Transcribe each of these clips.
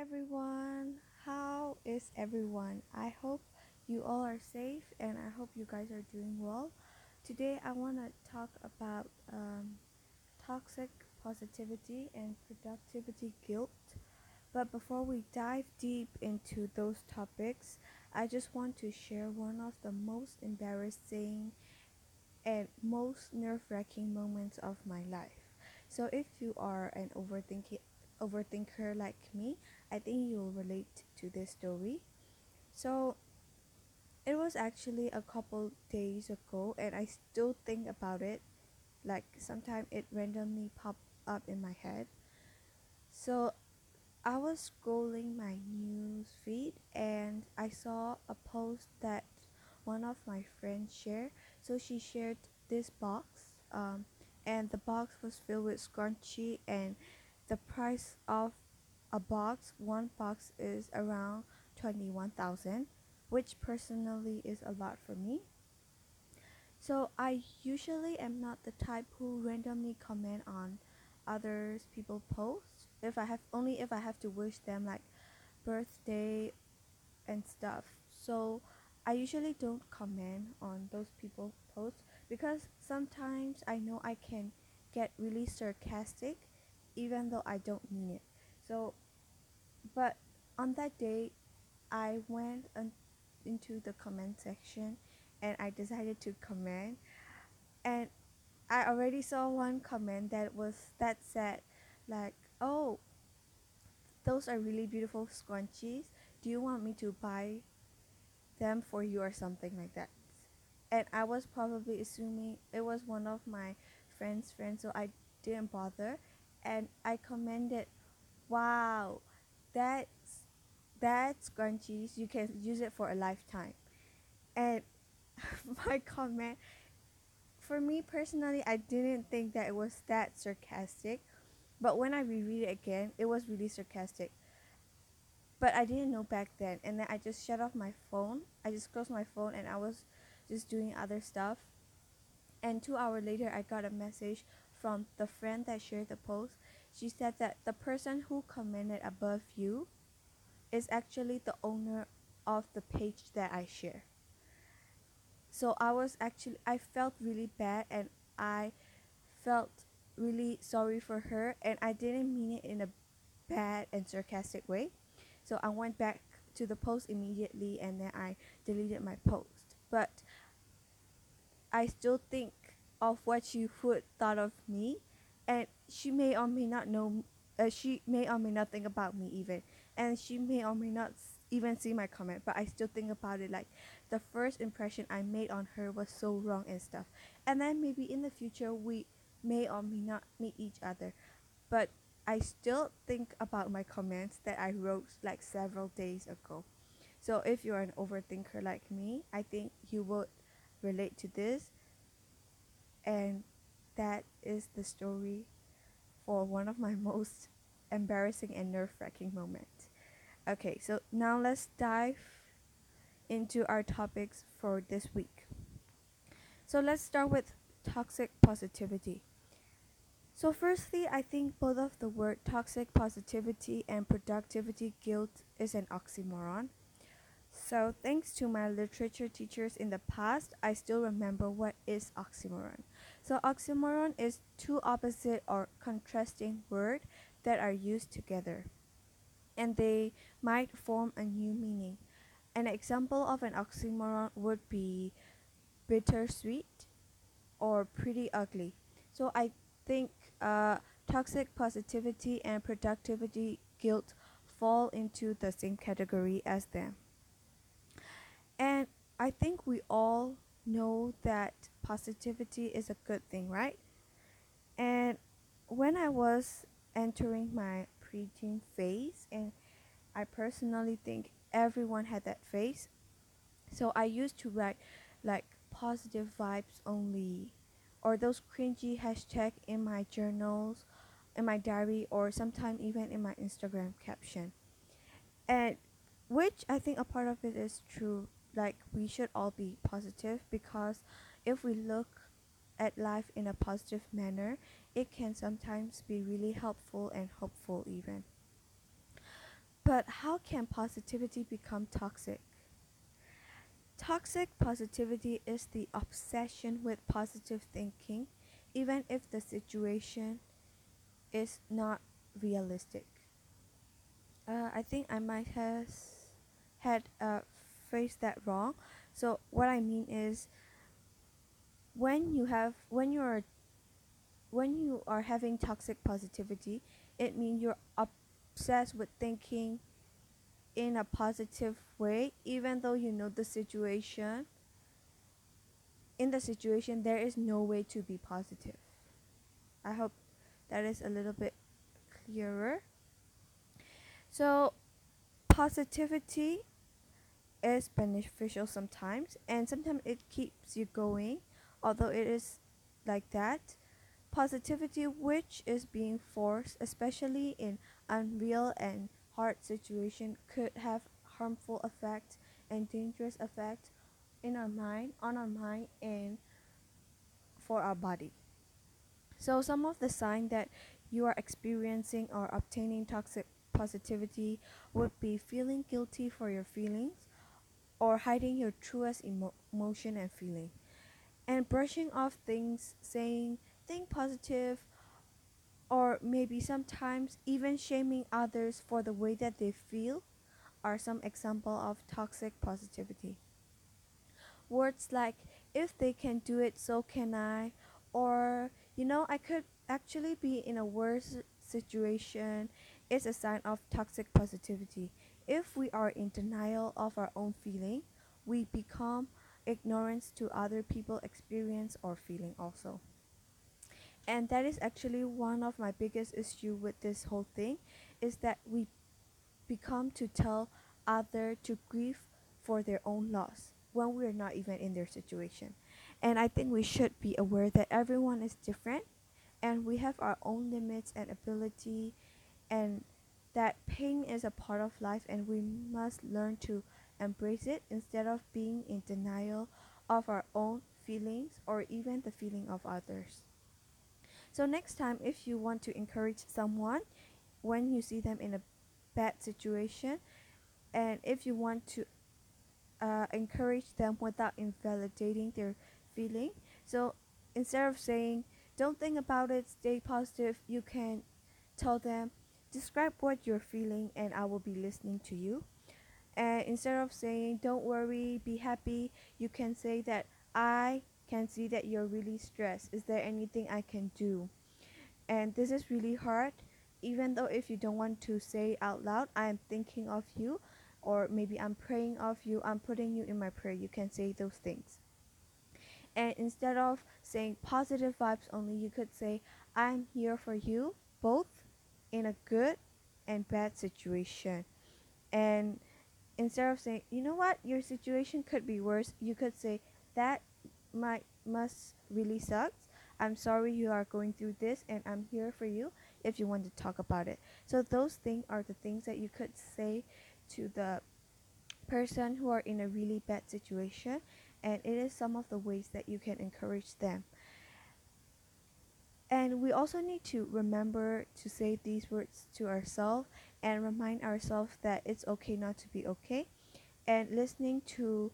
everyone. How is everyone? I hope you all are safe and I hope you guys are doing well. Today, I want to talk about um, toxic positivity and productivity guilt. But before we dive deep into those topics, I just want to share one of the most embarrassing and most nerve wracking moments of my life. So, if you are an overthinking overthinker like me, I think you'll relate to this story. So, it was actually a couple days ago, and I still think about it. Like, sometimes it randomly pop up in my head. So, I was scrolling my news feed and I saw a post that one of my friends shared. So she shared this box, um, and the box was filled with scrunchie, and the price of a box, one box is around 21,000, which personally is a lot for me. So I usually am not the type who randomly comment on others people posts if I have only if I have to wish them like birthday and stuff. So I usually don't comment on those people posts because sometimes I know I can get really sarcastic even though I don't mean it. So but on that day I went un- into the comment section and I decided to comment. And I already saw one comment that was that said like oh those are really beautiful scrunchies. Do you want me to buy them for you or something like that? And I was probably assuming it was one of my friend's friends so I didn't bother and I commented wow that's that's scrunchies you can use it for a lifetime and my comment for me personally, I didn't think that it was that sarcastic, but when I reread it again, it was really sarcastic. But I didn't know back then, and then I just shut off my phone. I just closed my phone, and I was just doing other stuff. And two hours later, I got a message from the friend that shared the post. She said that the person who commented above you is actually the owner of the page that I share so i was actually i felt really bad and i felt really sorry for her and i didn't mean it in a bad and sarcastic way so i went back to the post immediately and then i deleted my post but i still think of what she would thought of me. And she may or may not know uh, she may or may not think about me even. And she may or may not even see my comment but i still think about it. Like the first impression i made on her was so wrong and stuff. And then maybe in the future we may or may not meet each other. But i still think about my comments that i wrote like several days ago. So if you're an overthinker like me i think you would relate to this and that is the story for one of my most embarrassing and nerve-wracking moments Okay, so now let's dive into our topics for this week. So let's start with toxic positivity. So, firstly, I think both of the word toxic positivity and productivity guilt is an oxymoron. So, thanks to my literature teachers in the past, I still remember what is oxymoron. So, oxymoron is two opposite or contrasting words that are used together and they might form a new meaning. An example of an oxymoron would be bittersweet or pretty ugly. So I think uh, toxic positivity and productivity guilt fall into the same category as them. And I think we all know that positivity is a good thing, right? And when I was entering my preteen phase and I personally think everyone had that phase. So I used to write like positive vibes only or those cringy hashtag in my journals, in my diary or sometimes even in my Instagram caption. And which I think a part of it is true. Like we should all be positive because if we look at life in a positive manner, it can sometimes be really helpful and hopeful even. But how can positivity become toxic? Toxic positivity is the obsession with positive thinking, even if the situation is not realistic. Uh, I think I might have had uh, phrased that wrong. So what I mean is, when you have when you're when you are having toxic positivity, it means you're obsessed with thinking in a positive way, even though you know the situation. In the situation, there is no way to be positive. I hope that is a little bit clearer. So, positivity is beneficial sometimes, and sometimes it keeps you going, although it is like that. Positivity, which is being forced, especially in unreal and hard situation, could have harmful effects and dangerous effects in our mind, on our mind, and for our body. So, some of the signs that you are experiencing or obtaining toxic positivity would be feeling guilty for your feelings or hiding your truest emo- emotion and feeling and brushing off things saying think positive or maybe sometimes even shaming others for the way that they feel are some example of toxic positivity words like if they can do it so can i or you know i could actually be in a worse situation is a sign of toxic positivity. If we are in denial of our own feeling, we become ignorance to other people's experience or feeling also. And that is actually one of my biggest issue with this whole thing is that we become to tell other to grieve for their own loss when we're not even in their situation. And I think we should be aware that everyone is different and we have our own limits and ability and that pain is a part of life and we must learn to embrace it instead of being in denial of our own feelings or even the feeling of others. So, next time, if you want to encourage someone when you see them in a bad situation, and if you want to uh, encourage them without invalidating their feeling, so instead of saying, don't think about it, stay positive, you can tell them, describe what you're feeling and I will be listening to you. And instead of saying, don't worry, be happy, you can say that I can see that you're really stressed. Is there anything I can do? And this is really hard, even though if you don't want to say out loud, I'm thinking of you, or maybe I'm praying of you, I'm putting you in my prayer. You can say those things. And instead of saying positive vibes only, you could say, I'm here for you, both in a good and bad situation. And instead of saying, you know what, your situation could be worse, you could say, that might must really sucks. I'm sorry you are going through this and I'm here for you if you want to talk about it. So those things are the things that you could say to the person who are in a really bad situation and it is some of the ways that you can encourage them. And we also need to remember to say these words to ourselves and remind ourselves that it's okay not to be okay. And listening to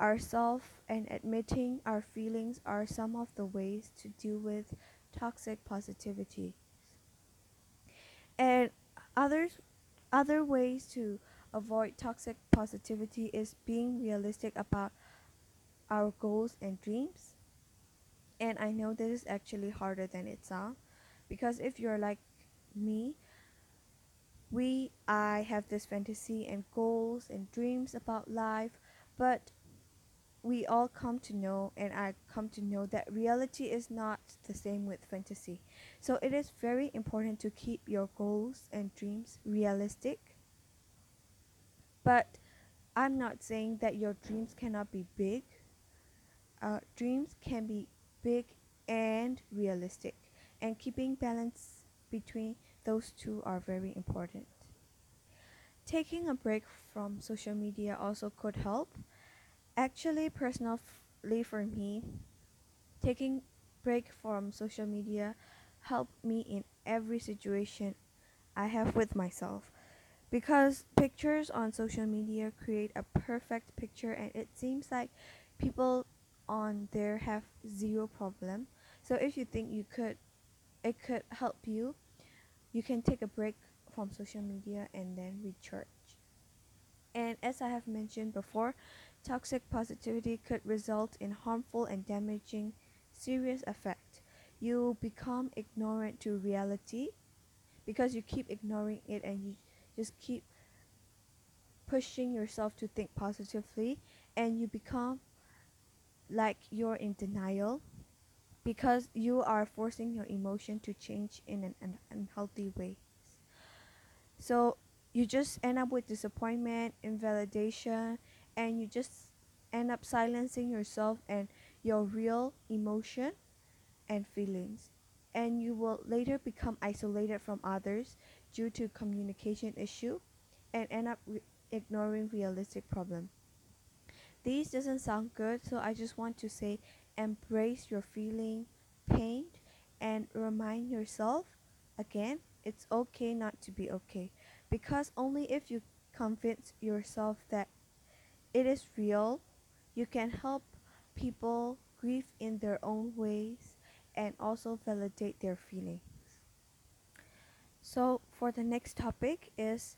ourselves and admitting our feelings are some of the ways to deal with toxic positivity. And others other ways to avoid toxic positivity is being realistic about our goals and dreams and I know this is actually harder than it sounds because if you're like me, we I have this fantasy and goals and dreams about life, but we all come to know and I come to know that reality is not the same with fantasy. So it is very important to keep your goals and dreams realistic. But I'm not saying that your dreams cannot be big. Uh, dreams can be big and realistic and keeping balance between those two are very important. Taking a break from social media also could help. Actually personally for me taking break from social media helped me in every situation i have with myself because pictures on social media create a perfect picture and it seems like people on there have zero problem. So if you think you could it could help you you can take a break from social media and then recharge. And as i have mentioned before toxic positivity could result in harmful and damaging serious effect. You become ignorant to reality because you keep ignoring it and you just keep pushing yourself to think positively and you become like you're in denial because you are forcing your emotion to change in an, an unhealthy way. So you just end up with disappointment invalidation and you just end up silencing yourself and your real emotion and feelings. And you will later become isolated from others due to communication issue and end up re- ignoring realistic problem these doesn't sound good so i just want to say embrace your feeling pain and remind yourself again it's okay not to be okay. Because only if you convince yourself that it is real you can help people grieve in their own ways and also validate their feelings. So for the next topic is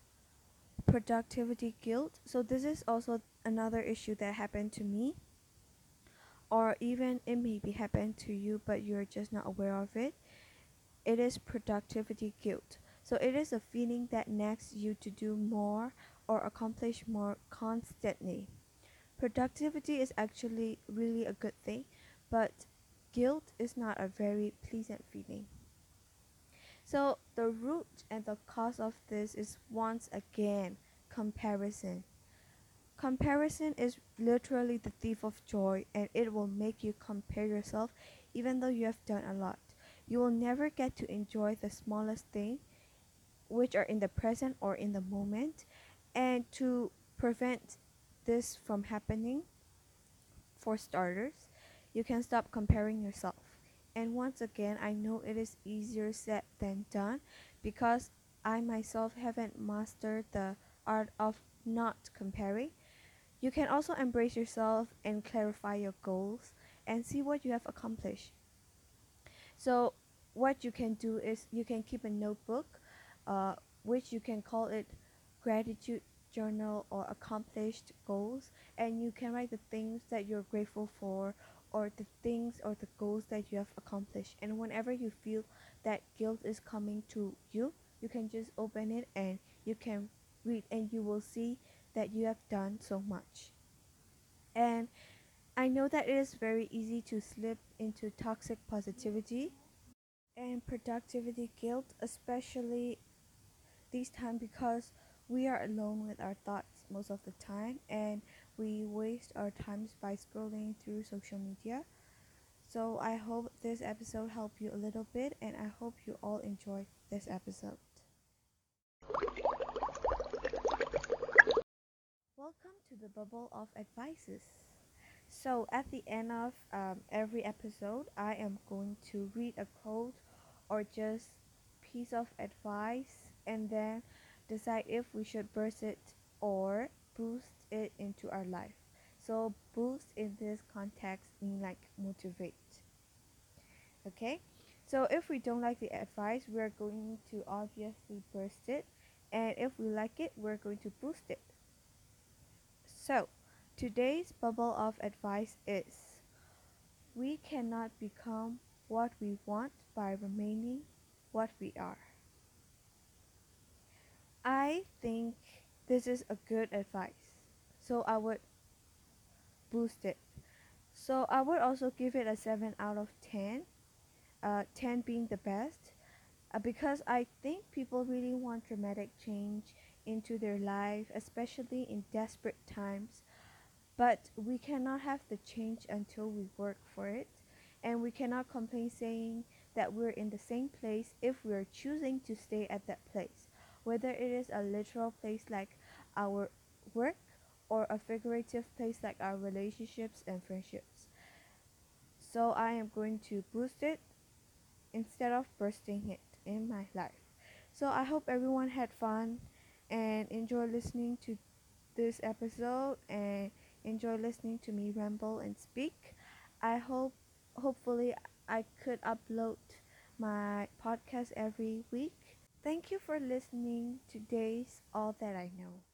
productivity guilt. So this is also another issue that happened to me or even it may be happened to you but you're just not aware of it. It is productivity guilt. So it is a feeling that nags you to do more or accomplish more constantly. Productivity is actually really a good thing, but guilt is not a very pleasant feeling. So the root and the cause of this is once again comparison. Comparison is literally the thief of joy and it will make you compare yourself even though you have done a lot. You will never get to enjoy the smallest thing which are in the present or in the moment and to prevent this from happening for starters, you can stop comparing yourself and once again, I know it is easier said than done because I myself haven't mastered the art of not comparing. You can also embrace yourself and clarify your goals and see what you have accomplished. So, what you can do is you can keep a notebook, uh, which you can call it gratitude journal or accomplished goals, and you can write the things that you're grateful for or the things or the goals that you have accomplished. And whenever you feel that guilt is coming to you, you can just open it and you can read, and you will see that you have done so much. And I know that it is very easy to slip into toxic positivity and productivity guilt, especially this time because we are alone with our thoughts most of the time and we waste our times by scrolling through social media. So I hope this episode helped you a little bit and I hope you all enjoyed this episode. Welcome to the bubble of advices. So at the end of um, every episode, I am going to read a quote or just piece of advice and then decide if we should burst it or boost it into our life. So boost in this context mean like motivate. Okay? So if we don't like the advice, we're going to obviously burst it. And if we like it, we're going to boost it. So today's bubble of advice is we cannot become what we want by remaining what we are. I think this is a good advice. So I would boost it. So I would also give it a 7 out of 10. Uh, 10 being the best. Uh, because I think people really want dramatic change into their life, especially in desperate times. But we cannot have the change until we work for it. And we cannot complain saying that we're in the same place if we're choosing to stay at that place whether it is a literal place like our work or a figurative place like our relationships and friendships. So I am going to boost it instead of bursting it in my life. So I hope everyone had fun and enjoy listening to this episode and enjoy listening to me ramble and speak. I hope hopefully I could upload my podcast every week. Thank you for listening to Days All That I Know.